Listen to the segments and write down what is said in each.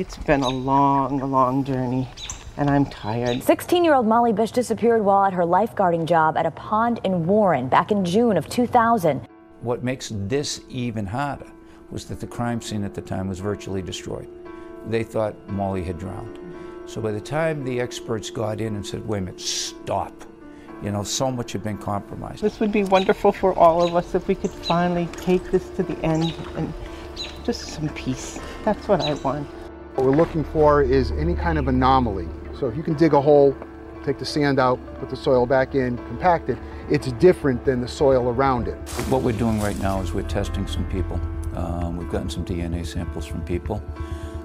It's been a long, long journey, and I'm tired. 16 year old Molly Bish disappeared while at her lifeguarding job at a pond in Warren back in June of 2000. What makes this even harder was that the crime scene at the time was virtually destroyed. They thought Molly had drowned. So by the time the experts got in and said, wait a minute, stop, you know, so much had been compromised. This would be wonderful for all of us if we could finally take this to the end and just some peace. That's what I want. What we're looking for is any kind of anomaly. So if you can dig a hole, take the sand out, put the soil back in, compact it, it's different than the soil around it. What we're doing right now is we're testing some people. Um, we've gotten some DNA samples from people.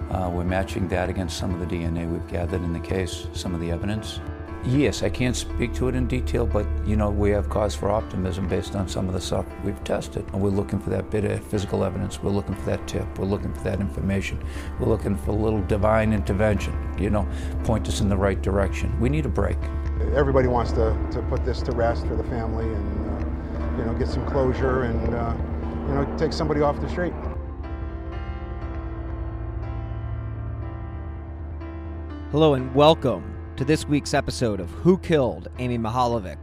Uh, we're matching that against some of the DNA we've gathered in the case, some of the evidence. Yes, I can't speak to it in detail, but you know we have cause for optimism based on some of the stuff we've tested. And we're looking for that bit of physical evidence. We're looking for that tip. We're looking for that information. We're looking for a little divine intervention. You know, point us in the right direction. We need a break. Everybody wants to, to put this to rest for the family and uh, you know get some closure and uh, you know take somebody off the street. Hello and welcome to this week's episode of Who Killed Amy Mihaljevic,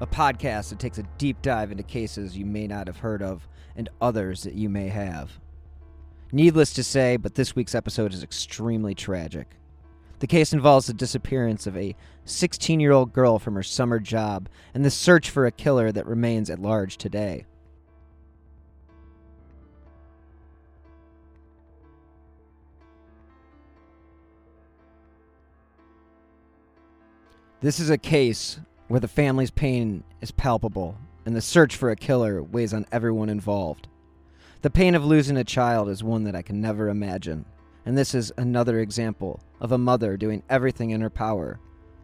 a podcast that takes a deep dive into cases you may not have heard of and others that you may have. Needless to say, but this week's episode is extremely tragic. The case involves the disappearance of a 16 year old girl from her summer job and the search for a killer that remains at large today. This is a case where the family's pain is palpable and the search for a killer weighs on everyone involved. The pain of losing a child is one that I can never imagine, and this is another example of a mother doing everything in her power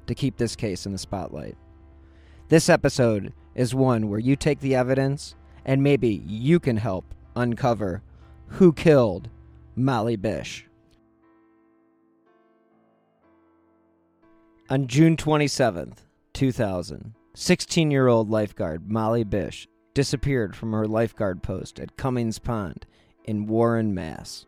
to keep this case in the spotlight. This episode is one where you take the evidence and maybe you can help uncover who killed Molly Bish. On June 27th, 2000, 16 year old lifeguard Molly Bish disappeared from her lifeguard post at Cummings Pond in Warren, Mass.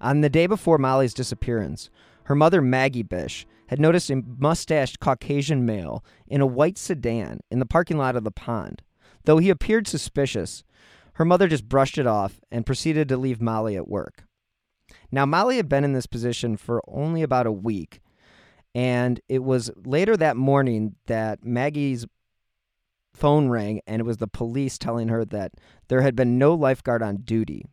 On the day before Molly's disappearance, her mother Maggie Bish had noticed a mustached Caucasian male in a white sedan in the parking lot of the pond. Though he appeared suspicious, her mother just brushed it off and proceeded to leave Molly at work. Now, Molly had been in this position for only about a week and it was later that morning that Maggie's phone rang, and it was the police telling her that there had been no lifeguard on duty.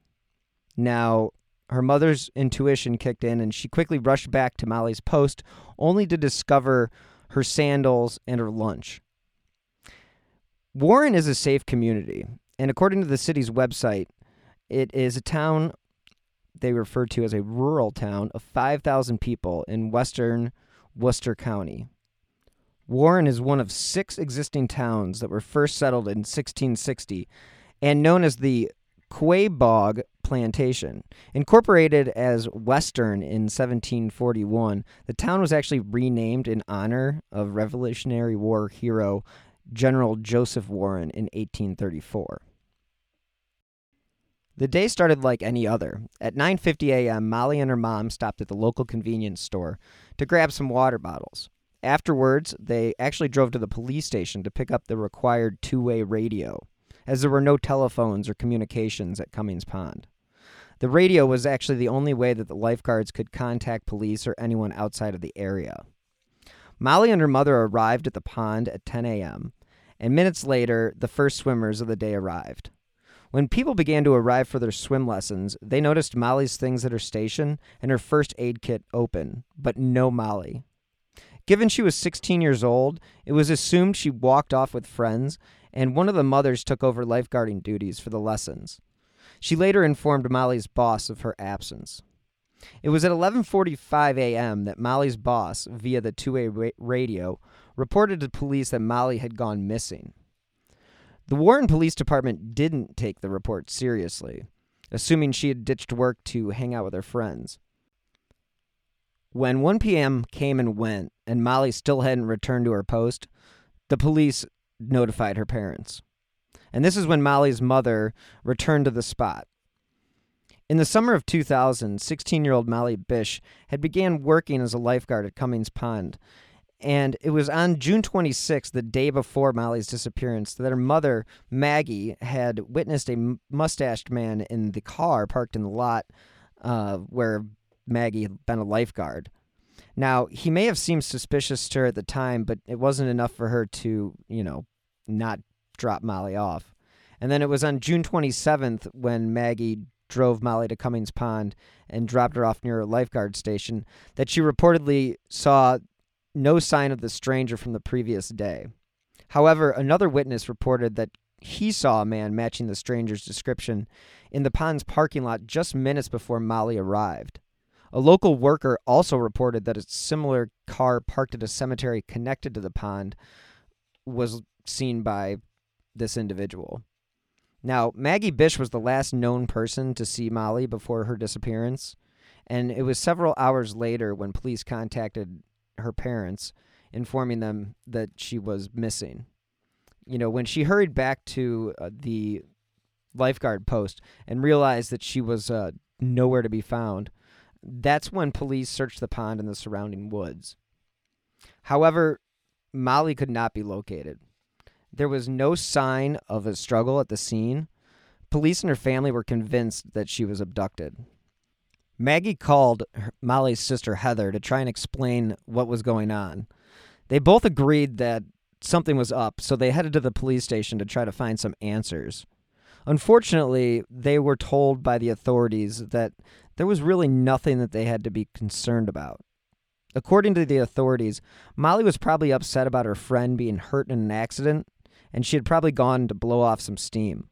Now, her mother's intuition kicked in, and she quickly rushed back to Molly's post, only to discover her sandals and her lunch. Warren is a safe community, and according to the city's website, it is a town they refer to as a rural town of 5,000 people in western Worcester County. Warren is one of six existing towns that were first settled in 1660 and known as the Quaboag Plantation. Incorporated as Western in 1741, the town was actually renamed in honor of Revolutionary War hero General Joseph Warren in 1834. The day started like any other. At 9:50 a.m., Molly and her mom stopped at the local convenience store to grab some water bottles. Afterwards, they actually drove to the police station to pick up the required two-way radio, as there were no telephones or communications at Cummings Pond. The radio was actually the only way that the lifeguards could contact police or anyone outside of the area. Molly and her mother arrived at the pond at 10 a.m., and minutes later, the first swimmers of the day arrived. When people began to arrive for their swim lessons, they noticed Molly's things at her station and her first aid kit open, but no Molly. Given she was 16 years old, it was assumed she walked off with friends, and one of the mothers took over lifeguarding duties for the lessons. She later informed Molly's boss of her absence. It was at 11:45 a.m. that Molly's boss, via the two-way radio, reported to police that Molly had gone missing. The Warren Police Department didn't take the report seriously, assuming she had ditched work to hang out with her friends. When 1 p.m. came and went, and Molly still hadn't returned to her post, the police notified her parents. And this is when Molly's mother returned to the spot. In the summer of 2000, 16 year old Molly Bish had began working as a lifeguard at Cummings Pond. And it was on June 26th, the day before Molly's disappearance, that her mother, Maggie, had witnessed a mustached man in the car parked in the lot uh, where Maggie had been a lifeguard. Now, he may have seemed suspicious to her at the time, but it wasn't enough for her to, you know, not drop Molly off. And then it was on June 27th when Maggie drove Molly to Cummings Pond and dropped her off near a lifeguard station that she reportedly saw no sign of the stranger from the previous day. However, another witness reported that he saw a man matching the stranger's description in the pond's parking lot just minutes before Molly arrived. A local worker also reported that a similar car parked at a cemetery connected to the pond was seen by this individual. Now, Maggie Bish was the last known person to see Molly before her disappearance, and it was several hours later when police contacted her parents, informing them that she was missing. You know, when she hurried back to uh, the lifeguard post and realized that she was uh, nowhere to be found, that's when police searched the pond and the surrounding woods. However, Molly could not be located. There was no sign of a struggle at the scene. Police and her family were convinced that she was abducted. Maggie called Molly's sister Heather to try and explain what was going on. They both agreed that something was up, so they headed to the police station to try to find some answers. Unfortunately, they were told by the authorities that there was really nothing that they had to be concerned about. According to the authorities, Molly was probably upset about her friend being hurt in an accident, and she had probably gone to blow off some steam.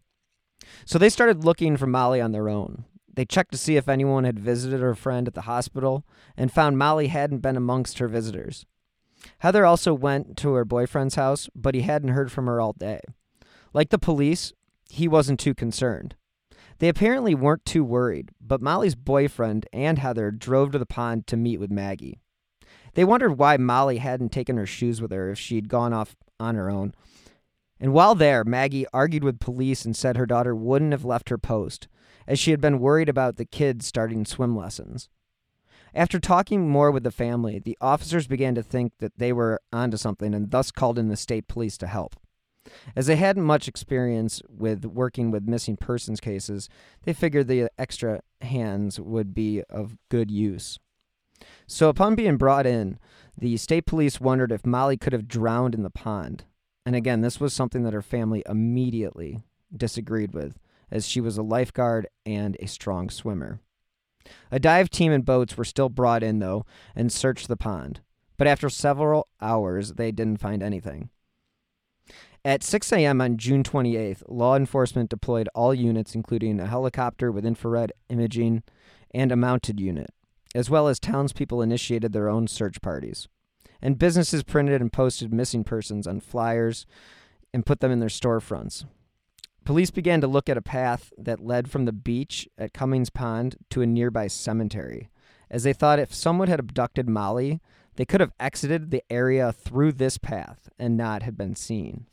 So they started looking for Molly on their own. They checked to see if anyone had visited her friend at the hospital and found Molly hadn't been amongst her visitors. Heather also went to her boyfriend's house, but he hadn't heard from her all day. Like the police, he wasn't too concerned. They apparently weren't too worried, but Molly's boyfriend and Heather drove to the pond to meet with Maggie. They wondered why Molly hadn't taken her shoes with her if she'd gone off on her own. And while there, Maggie argued with police and said her daughter wouldn't have left her post, as she had been worried about the kids starting swim lessons. After talking more with the family, the officers began to think that they were onto something and thus called in the state police to help. As they hadn't much experience with working with missing persons cases, they figured the extra hands would be of good use. So, upon being brought in, the state police wondered if Molly could have drowned in the pond. And again, this was something that her family immediately disagreed with, as she was a lifeguard and a strong swimmer. A dive team and boats were still brought in, though, and searched the pond. But after several hours, they didn't find anything. At 6 a.m. on June 28th, law enforcement deployed all units, including a helicopter with infrared imaging and a mounted unit, as well as townspeople initiated their own search parties. And businesses printed and posted missing persons on flyers and put them in their storefronts. Police began to look at a path that led from the beach at Cummings Pond to a nearby cemetery, as they thought if someone had abducted Molly, they could have exited the area through this path and not have been seen.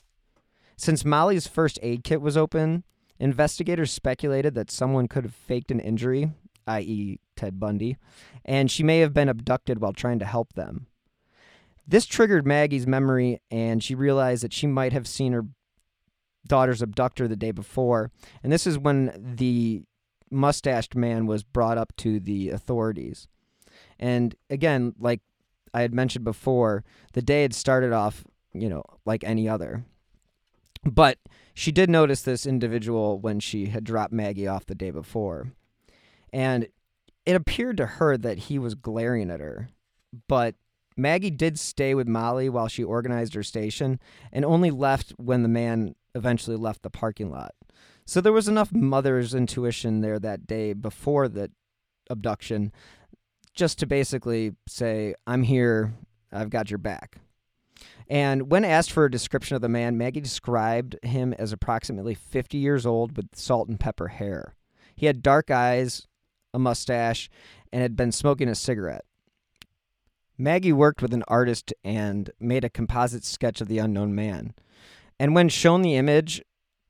Since Molly's first aid kit was open, investigators speculated that someone could have faked an injury, i.e., Ted Bundy, and she may have been abducted while trying to help them. This triggered Maggie's memory, and she realized that she might have seen her daughter's abductor the day before. And this is when the mustached man was brought up to the authorities. And again, like I had mentioned before, the day had started off, you know, like any other. But she did notice this individual when she had dropped Maggie off the day before. And it appeared to her that he was glaring at her. But Maggie did stay with Molly while she organized her station and only left when the man eventually left the parking lot. So there was enough mother's intuition there that day before the abduction just to basically say, I'm here, I've got your back. And when asked for a description of the man, Maggie described him as approximately 50 years old with salt and pepper hair. He had dark eyes, a mustache, and had been smoking a cigarette. Maggie worked with an artist and made a composite sketch of the unknown man. And when shown the image,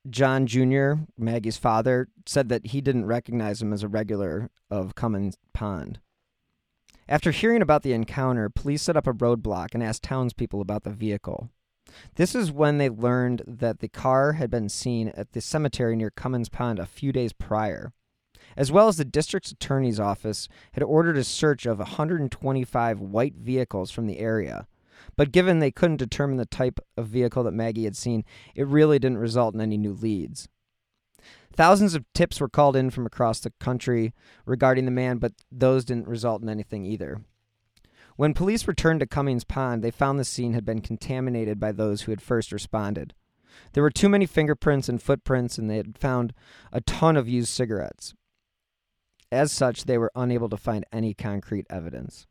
John Jr., Maggie's father, said that he didn't recognize him as a regular of Comins Pond. After hearing about the encounter, police set up a roadblock and asked townspeople about the vehicle. This is when they learned that the car had been seen at the cemetery near Comins Pond a few days prior, as well as the district's attorney's office had ordered a search of 125 white vehicles from the area. But given they couldn't determine the type of vehicle that Maggie had seen, it really didn't result in any new leads. Thousands of tips were called in from across the country regarding the man, but those didn't result in anything either. When police returned to Cummings Pond, they found the scene had been contaminated by those who had first responded. There were too many fingerprints and footprints, and they had found a ton of used cigarettes. As such, they were unable to find any concrete evidence.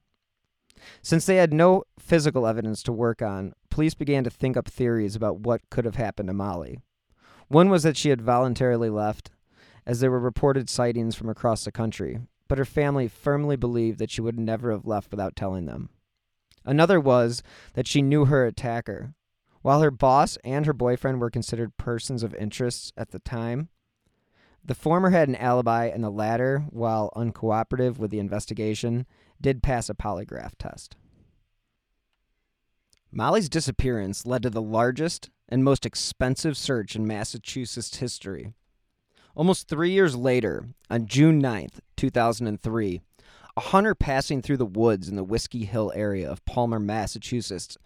Since they had no physical evidence to work on, police began to think up theories about what could have happened to Molly. One was that she had voluntarily left, as there were reported sightings from across the country, but her family firmly believed that she would never have left without telling them. Another was that she knew her attacker. While her boss and her boyfriend were considered persons of interest at the time, the former had an alibi, and the latter, while uncooperative with the investigation, did pass a polygraph test. Molly's disappearance led to the largest and most expensive search in Massachusetts history. Almost three years later, on June 9th, 2003, a hunter passing through the woods in the Whiskey Hill area of Palmer, Massachusetts,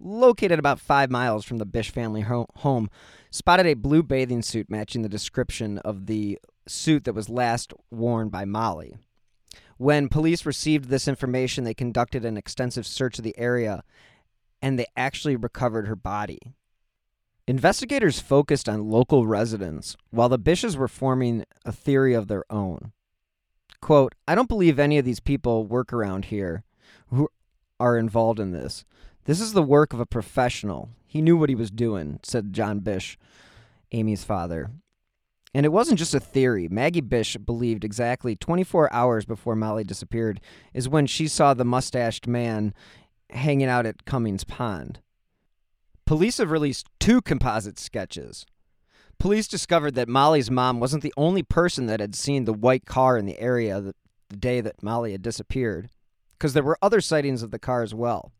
located about five miles from the Bish family home, spotted a blue bathing suit matching the description of the suit that was last worn by Molly. When police received this information, they conducted an extensive search of the area and they actually recovered her body. Investigators focused on local residents while the Bishes were forming a theory of their own. Quote, I don't believe any of these people work around here who are involved in this. This is the work of a professional. He knew what he was doing, said John Bish, Amy's father. And it wasn't just a theory. Maggie Bish believed exactly 24 hours before Molly disappeared is when she saw the mustached man hanging out at Cummings Pond. Police have released two composite sketches. Police discovered that Molly's mom wasn't the only person that had seen the white car in the area the, the day that Molly had disappeared, because there were other sightings of the car as well.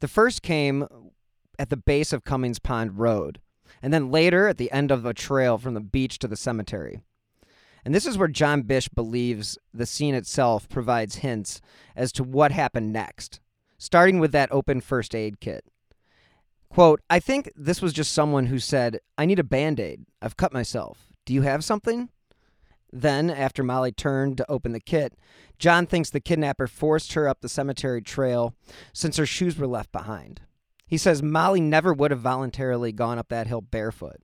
The first came at the base of Cummings Pond Road and then later at the end of a trail from the beach to the cemetery. And this is where John Bish believes the scene itself provides hints as to what happened next, starting with that open first aid kit. Quote, I think this was just someone who said, I need a band aid. I've cut myself. Do you have something? Then, after Molly turned to open the kit, John thinks the kidnapper forced her up the cemetery trail since her shoes were left behind. He says Molly never would have voluntarily gone up that hill barefoot.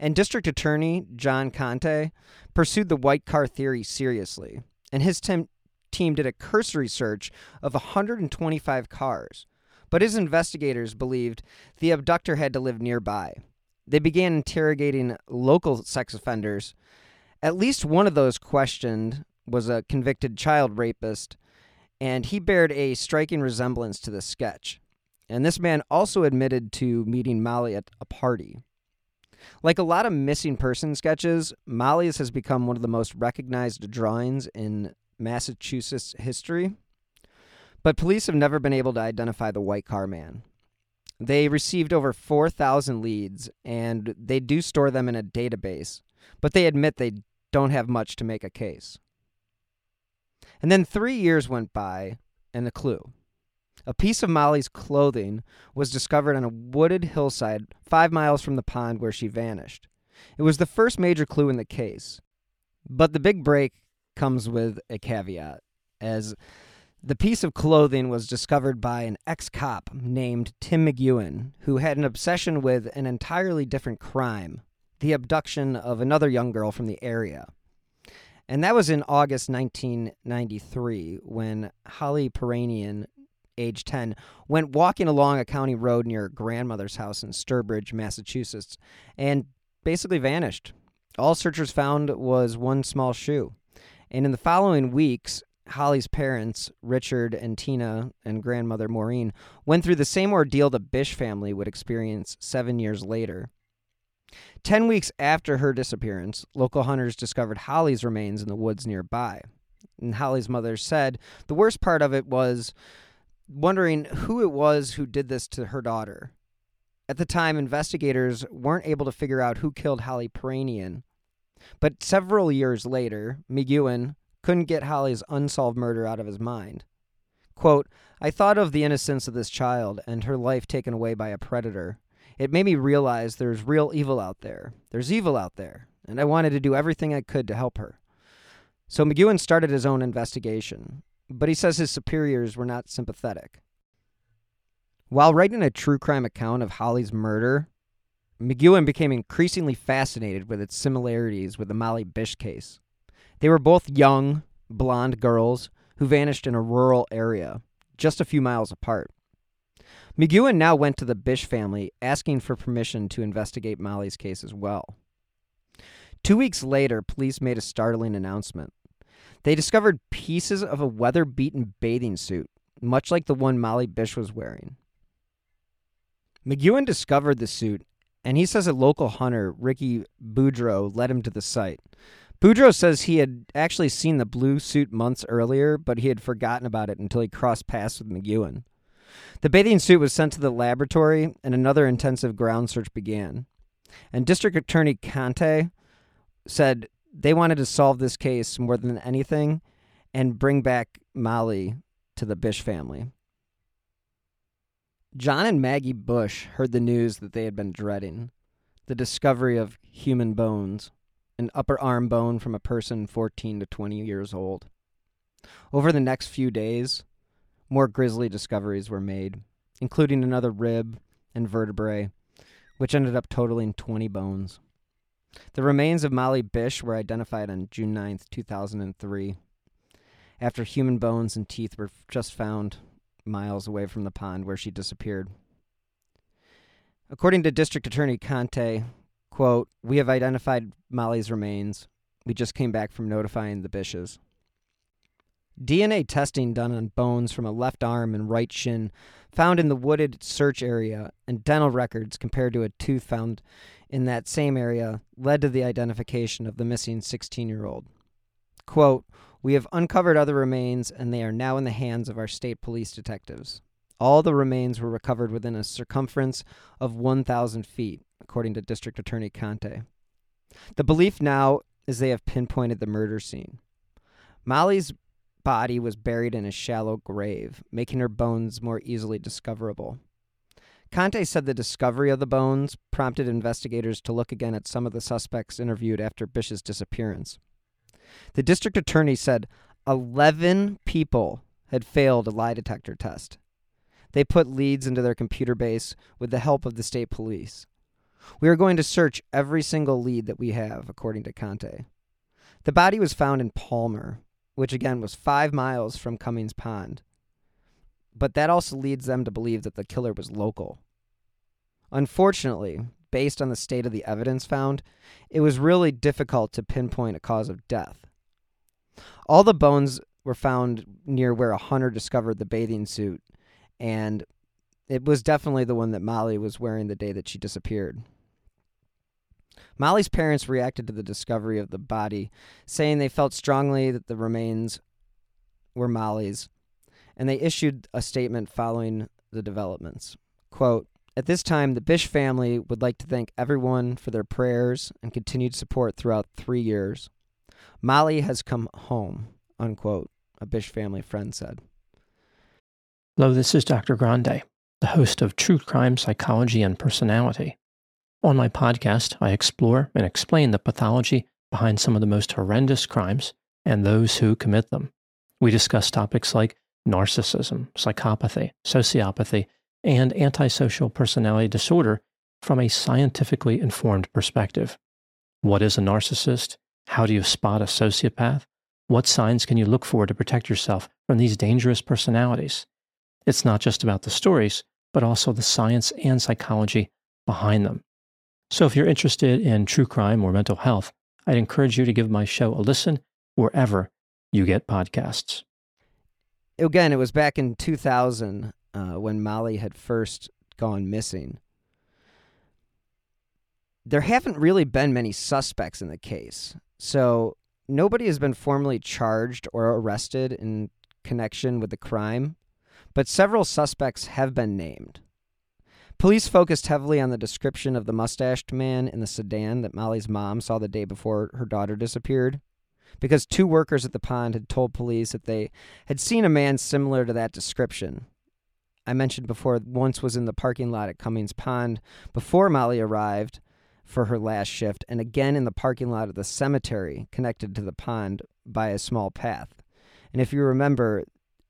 And District Attorney John Conte pursued the white car theory seriously, and his team did a cursory search of 125 cars. But his investigators believed the abductor had to live nearby. They began interrogating local sex offenders. At least one of those questioned was a convicted child rapist, and he bared a striking resemblance to the sketch. And this man also admitted to meeting Molly at a party. Like a lot of missing person sketches, Molly's has become one of the most recognized drawings in Massachusetts history. But police have never been able to identify the white car man. They received over 4,000 leads, and they do store them in a database, but they admit they don't have much to make a case. And then three years went by, and the clue. A piece of Molly's clothing was discovered on a wooded hillside five miles from the pond where she vanished. It was the first major clue in the case. But the big break comes with a caveat, as the piece of clothing was discovered by an ex cop named Tim McEwen, who had an obsession with an entirely different crime the abduction of another young girl from the area. And that was in August 1993 when Holly Piirainen, age 10, went walking along a county road near grandmother's house in Sturbridge, Massachusetts, and basically vanished. All searchers found was one small shoe. And in the following weeks, Holly's parents, Richard and Tina, and grandmother Maureen, went through the same ordeal the Bish family would experience seven years later. Ten weeks after her disappearance, local hunters discovered Holly's remains in the woods nearby. And Holly's mother said the worst part of it was wondering who it was who did this to her daughter. At the time, investigators weren't able to figure out who killed Holly Piirainen. But several years later, McEwen couldn't get Holly's unsolved murder out of his mind. Quote, I thought of the innocence of this child and her life taken away by a predator. It made me realize there's real evil out there. There's evil out there, and I wanted to do everything I could to help her. So McEwen started his own investigation, but he says his superiors were not sympathetic. While writing a true crime account of Holly's murder, McEwen became increasingly fascinated with its similarities with the Molly Bish case. They were both young, blonde girls who vanished in a rural area, just a few miles apart. McEwen now went to the Bish family asking for permission to investigate Molly's case as well. Two weeks later, police made a startling announcement. They discovered pieces of a weather beaten bathing suit, much like the one Molly Bish was wearing. McEwen discovered the suit, and he says a local hunter, Ricky Boudreau, led him to the site. Boudreau says he had actually seen the blue suit months earlier, but he had forgotten about it until he crossed paths with McEwen. The bathing suit was sent to the laboratory, and another intensive ground search began. And District Attorney Conte said they wanted to solve this case more than anything and bring back Molly to the Bish family. John and Maggie Bish heard the news that they had been dreading the discovery of human bones, an upper arm bone from a person 14 to 20 years old. Over the next few days, more grisly discoveries were made, including another rib and vertebrae, which ended up totaling 20 bones. The remains of Molly Bish were identified on June 9, 2003, after human bones and teeth were just found miles away from the pond where she disappeared. According to District Attorney Conte, quote, "We have identified Molly's remains. We just came back from notifying the Bishes." DNA testing done on bones from a left arm and right shin found in the wooded search area and dental records compared to a tooth found in that same area led to the identification of the missing 16 year old. Quote, We have uncovered other remains and they are now in the hands of our state police detectives. All the remains were recovered within a circumference of 1,000 feet, according to District Attorney Conte. The belief now is they have pinpointed the murder scene. Molly's body was buried in a shallow grave, making her bones more easily discoverable. Conte said the discovery of the bones prompted investigators to look again at some of the suspects interviewed after Bish's disappearance. The district attorney said 11 people had failed a lie detector test. They put leads into their computer base with the help of the state police. We are going to search every single lead that we have, according to Conte. The body was found in Palmer, which again was five miles from Cummings Pond. But that also leads them to believe that the killer was local. Unfortunately, based on the state of the evidence found, it was really difficult to pinpoint a cause of death. All the bones were found near where a hunter discovered the bathing suit, and it was definitely the one that Molly was wearing the day that she disappeared. Molly's parents reacted to the discovery of the body, saying they felt strongly that the remains were Molly's, and they issued a statement following the developments. Quote, At this time, the Bish family would like to thank everyone for their prayers and continued support throughout three years. Molly has come home, unquote, a Bish family friend said. Hello, this is Dr. Grande, the host of True Crime Psychology and Personality. On my podcast, I explore and explain the pathology behind some of the most horrendous crimes and those who commit them. We discuss topics like narcissism, psychopathy, sociopathy, and antisocial personality disorder from a scientifically informed perspective. What is a narcissist? How do you spot a sociopath? What signs can you look for to protect yourself from these dangerous personalities? It's not just about the stories, but also the science and psychology behind them. So if you're interested in true crime or mental health, I'd encourage you to give my show a listen wherever you get podcasts. Again, it was back in 2000 uh, when Molly had first gone missing. there haven't really been many suspects in the case. So nobody has been formally charged or arrested in connection with the crime, but several suspects have been named. Police focused heavily on the description of the mustached man in the sedan that Molly's mom saw the day before her daughter disappeared, because two workers at the pond had told police that they had seen a man similar to that description. I mentioned before, once was in the parking lot at Cummings Pond before Molly arrived for her last shift, and again in the parking lot of the cemetery connected to the pond by a small path. And if you remember,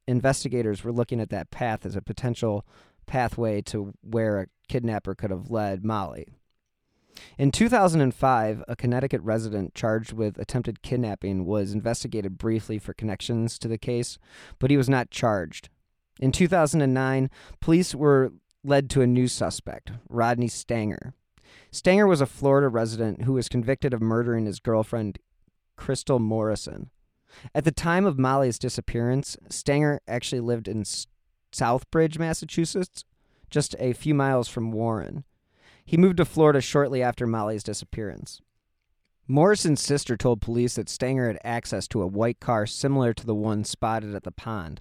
investigators were looking at that path as a potential pathway to where a kidnapper could have led Molly. In 2005, a Connecticut resident charged with attempted kidnapping was investigated briefly for connections to the case, but he was not charged. In 2009, police were led to a new suspect, Rodney Stanger. Stanger was a Florida resident who was convicted of murdering his girlfriend, Crystal Morrison. At the time of Molly's disappearance, Stanger actually lived in Southbridge, Massachusetts, just a few miles from Warren. He moved to Florida shortly after Molly's disappearance. Morrison's sister told police that Stanger had access to a white car similar to the one spotted at the pond.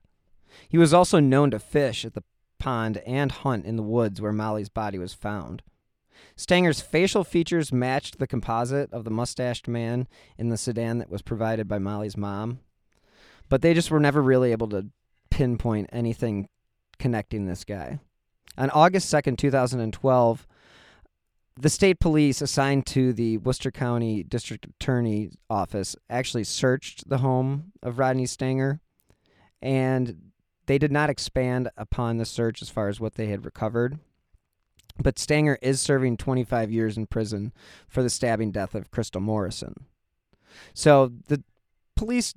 He was also known to fish at the pond and hunt in the woods where Molly's body was found. Stanger's facial features matched the composite of the mustached man in the sedan that was provided by Molly's mom, but they just were never really able to pinpoint anything connecting this guy. On August 2nd, 2012, the state police assigned to the Worcester County District Attorney Office actually searched the home of Rodney Stanger, and they did not expand upon the search as far as what they had recovered. But Stanger is serving 25 years in prison for the stabbing death of Crystal Morrison. So the police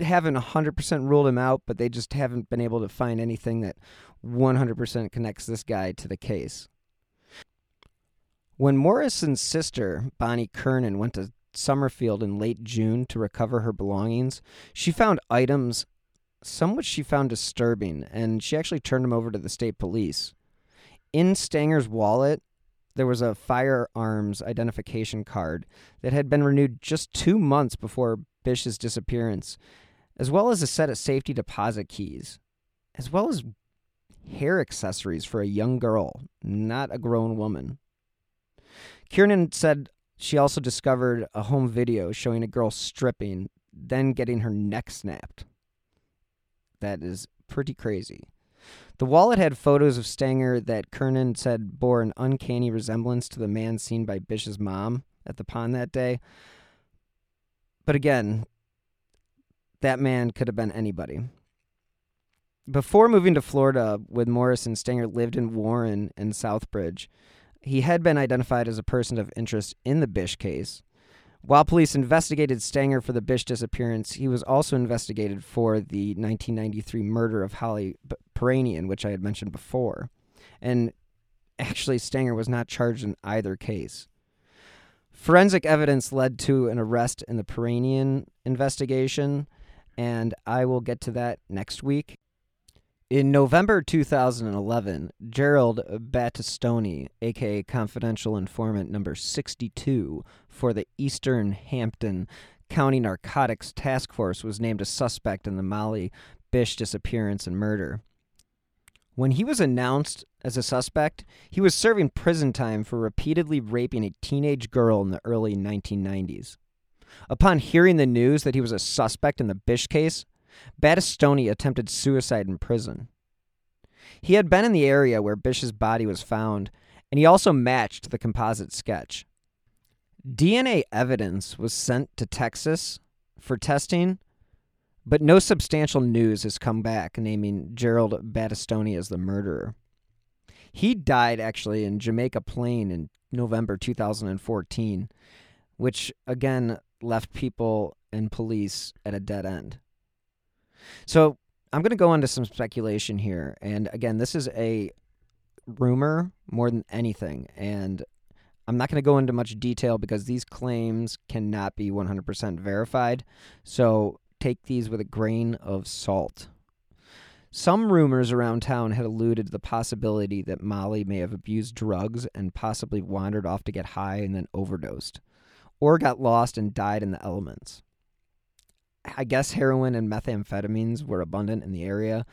haven't 100% ruled him out, but they just haven't been able to find anything that 100% connects this guy to the case. When Morrison's sister, Bonnie Kernan, went to Summerfield in late June to recover her belongings, she found items, some which she found disturbing, and she actually turned them over to the state police. In Stanger's wallet, there was a firearms identification card that had been renewed just two months before Bish's disappearance as well as a set of safety deposit keys, as well as hair accessories for a young girl, not a grown woman. Kiernan said she also discovered a home video showing a girl stripping, then getting her neck snapped. That is pretty crazy. The wallet had photos of Stanger that Kernan said bore an uncanny resemblance to the man seen by Bish's mom at the pond that day. But again, that man could have been anybody. Before moving to Florida with Morrison, Stanger lived in Warren and Southbridge. He had been identified as a person of interest in the Bish case. While police investigated Stanger for the Bish disappearance, he was also investigated for the 1993 murder of Holly Piirainen, which I had mentioned before. And actually, Stanger was not charged in either case. Forensic evidence led to an arrest in the Piirainen investigation, and I will get to that next week. In November 2011, Gerald Battistoni, aka confidential informant number 62 for the Eastern Hampden County Narcotics Task Force, was named a suspect in the Molly Bish disappearance and murder. When he was announced as a suspect, he was serving prison time for repeatedly raping a teenage girl in the early 1990s. Upon hearing the news that he was a suspect in the Bish case, Battistoni attempted suicide in prison. He had been in the area where Bish's body was found, and he also matched the composite sketch. DNA evidence was sent to Texas for testing, but no substantial news has come back naming Gerald Battistoni as the murderer. He died actually in Jamaica Plain in November 2014, which again left people and police at a dead end. So I'm going to go into some speculation here. And again, this is a rumor more than anything. And I'm not going to go into much detail because these claims cannot be 100% verified. So take these with a grain of salt. Some rumors around town had alluded to the possibility that Molly may have abused drugs and possibly wandered off to get high and then overdosed, or got lost and died in the elements. I guess heroin and methamphetamines were abundant in the area,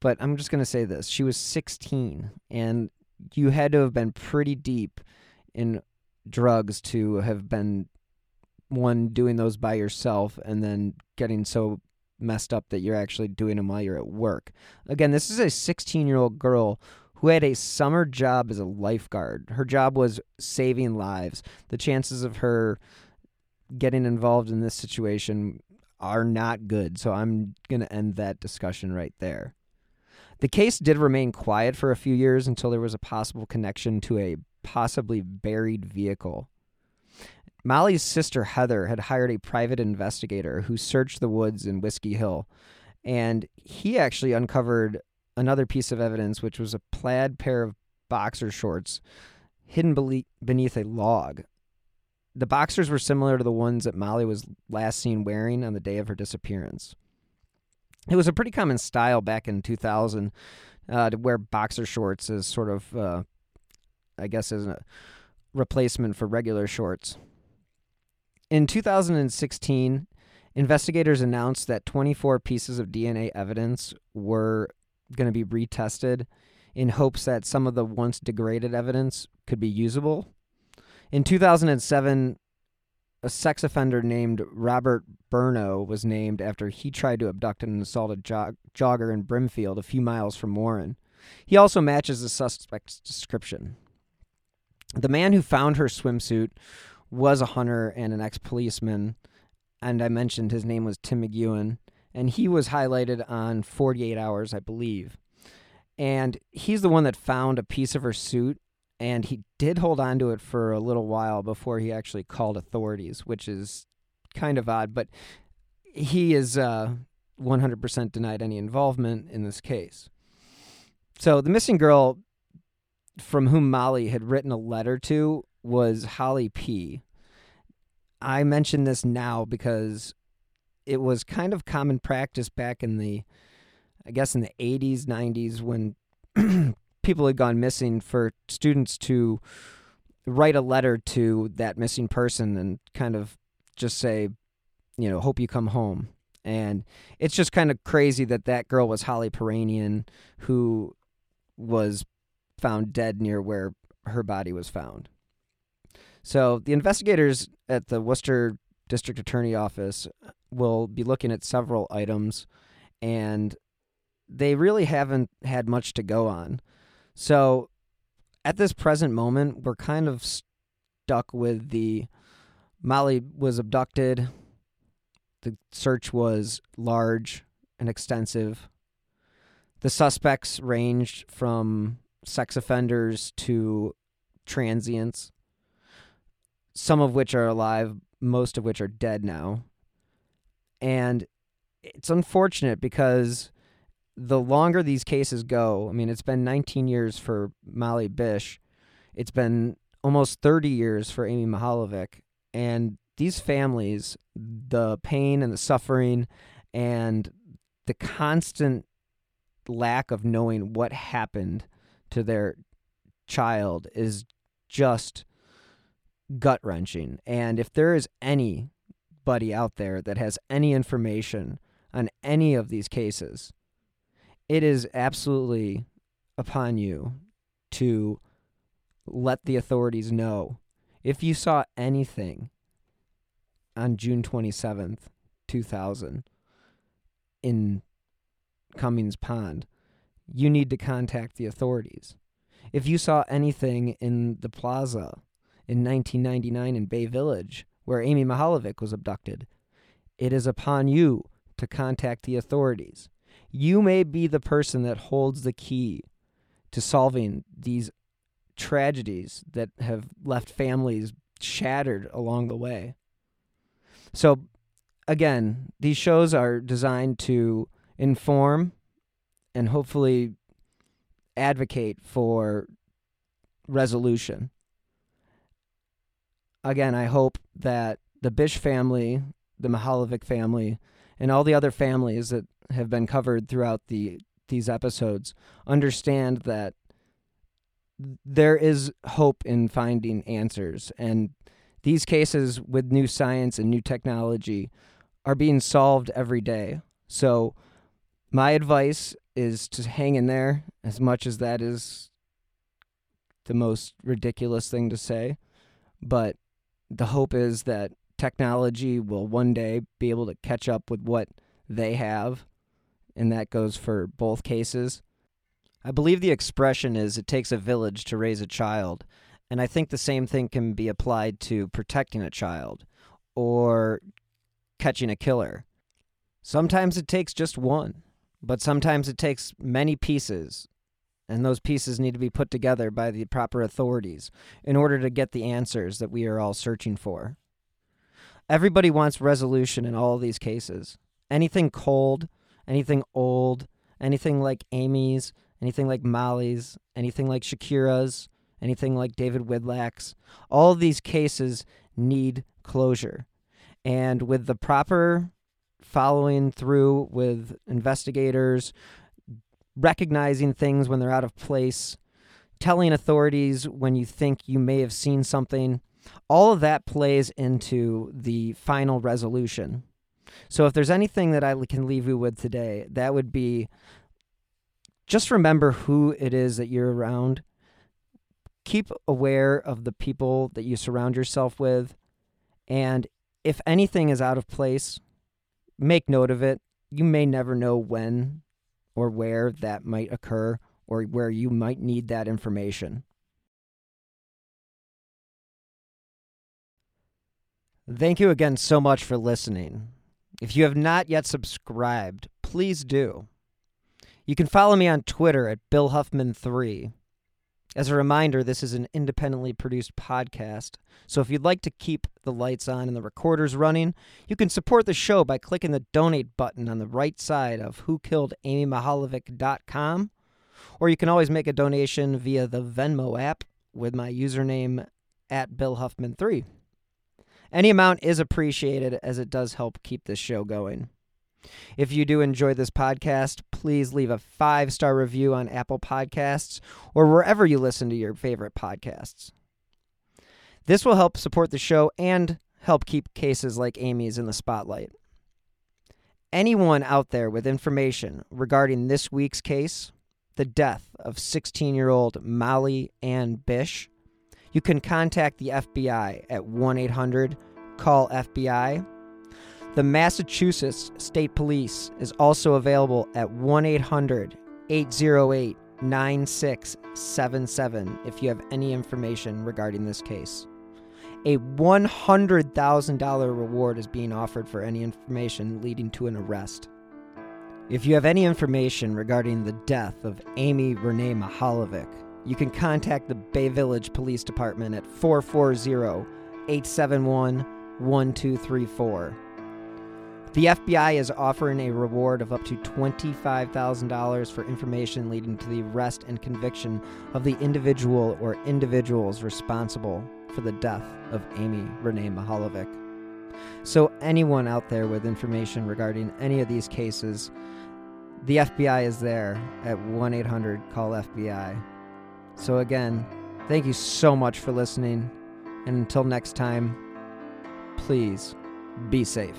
but I'm just going to say this. She was 16, and you had to have been pretty deep in drugs to have been one doing those by yourself and then getting so messed up that you're actually doing them while you're at work. Again, this is a 16 year old girl who had a summer job as a lifeguard. Her job was saving lives. The chances of her getting involved in this situation are not good. So I'm going to end that discussion right there. The case did remain quiet for a few years until there was a possible connection to a possibly buried vehicle. Molly's sister Heather had hired a private investigator who searched the woods in Whiskey Hill, and he actually uncovered another piece of evidence, which was a plaid pair of boxer shorts hidden beneath a log. The boxers were similar to the ones that Molly was last seen wearing on the day of her disappearance. It was a pretty common style back in 2000 uh, to wear boxer shorts as sort of, uh, I guess, as a replacement for regular shorts. In 2016, investigators announced that 24 pieces of DNA evidence were going to be retested in hopes that some of the once degraded evidence could be usable. In 2007, a sex offender named Robert Burno was named after he tried to abduct and assault a jog- jogger in Brimfield, a few miles from Warren. He also matches the suspect's description. The man who found her swimsuit was a hunter and an ex policeman, and I mentioned his name was Tim McEwen, and he was highlighted on 48 Hours, I believe. And he's the one that found a piece of her suit and he did hold on to it for a little while before he actually called authorities, which is kind of odd, but he is uh, 100% denied any involvement in this case. So the missing girl from whom Molly had written a letter to was Holly P. I mention this now because it was kind of common practice back in the, I guess, in the 80s, 90s when people had gone missing for students to write a letter to that missing person and kind of just say, you know, hope you come home. And it's just kind of crazy that that girl was Holly Piirainen, who was found dead near where her body was found. So the investigators at the Worcester District Attorney Office will be looking at several items, and they really haven't had much to go on. So at this present moment, we're kind of stuck with the Molly was abducted. The search was large and extensive. The suspects ranged from sex offenders to transients, some of which are alive, most of which are dead now. And it's unfortunate because the longer these cases go, I mean, it's been 19 years for Molly Bish. It's been almost 30 years for Amy Mihaljevic. And these families, the pain and the suffering and the constant lack of knowing what happened to their child is just gut wrenching. And if there is anybody out there that has any information on any of these cases, it is absolutely upon you to let the authorities know if you saw anything on June 27th, 2000 in Cummings Pond, you need to contact the authorities. If you saw anything in the plaza in 1999 in Bay Village where Amy Mihaljevic was abducted, it is upon you to contact the authorities. You may be the person that holds the key to solving these tragedies that have left families shattered along the way. So, again, these shows are designed to inform and hopefully advocate for resolution. Again, I hope that the Bish family, the Mihaljevic family, and all the other families that have been covered throughout the these episodes understand that there is hope in finding answers and these cases with new science and new technology are being solved every day. So my advice is to hang in there as much as that is the most ridiculous thing to say, but the hope is that technology will one day be able to catch up with what they have and that goes for both cases. I believe the expression is it takes a village to raise a child. And I think the same thing can be applied to protecting a child or catching a killer. Sometimes it takes just one, but sometimes it takes many pieces. And those pieces need to be put together by the proper authorities in order to get the answers that we are all searching for. Everybody wants resolution in all these cases. Anything cold, anything old, anything like Amy's, anything like Molly's, anything like Shakira's, anything like David Widlack's. All these cases need closure. And with the proper following through with investigators, recognizing things when they're out of place, telling authorities when you think you may have seen something, all of that plays into the final resolution. So if there's anything that I can leave you with today, that would be just remember who it is that you're around. Keep aware of the people that you surround yourself with. And if anything is out of place, make note of it. You may never know when or where that might occur or where you might need that information. Thank you again so much for listening. If you have not yet subscribed, please do. You can follow me on Twitter at Bill Huffman3. As a reminder, this is an independently produced podcast, so if you'd like to keep the lights on and the recorders running, you can support the show by clicking the donate button on the right side of whokilledamymihaljevic.com, or you can always make a donation via the Venmo app with my username at Bill Huffman3. Any amount is appreciated as it does help keep this show going. If you do enjoy this podcast, please leave a five star review on Apple Podcasts or wherever you listen to your favorite podcasts. This will help support the show and help keep cases like Amy's in the spotlight. Anyone out there with information regarding this week's case, the death of 16 year old Molly Ann Bish, you can contact the FBI at 1 800 Call FBI. The Massachusetts State Police is also available at 1 800 808 9677 if you have any information regarding this case. A $100,000 reward is being offered for any information leading to an arrest. If you have any information regarding the death of Amy Renee Mihaljevic, you can contact the Bay Village Police Department at 440 871 1234. The FBI is offering a reward of up to $25,000 for information leading to the arrest and conviction of the individual or individuals responsible for the death of Amy Renee Mihaljevic. So, anyone out there with information regarding any of these cases, the FBI is there at 1 800 Call FBI. So, again, thank you so much for listening. And until next time, please be safe.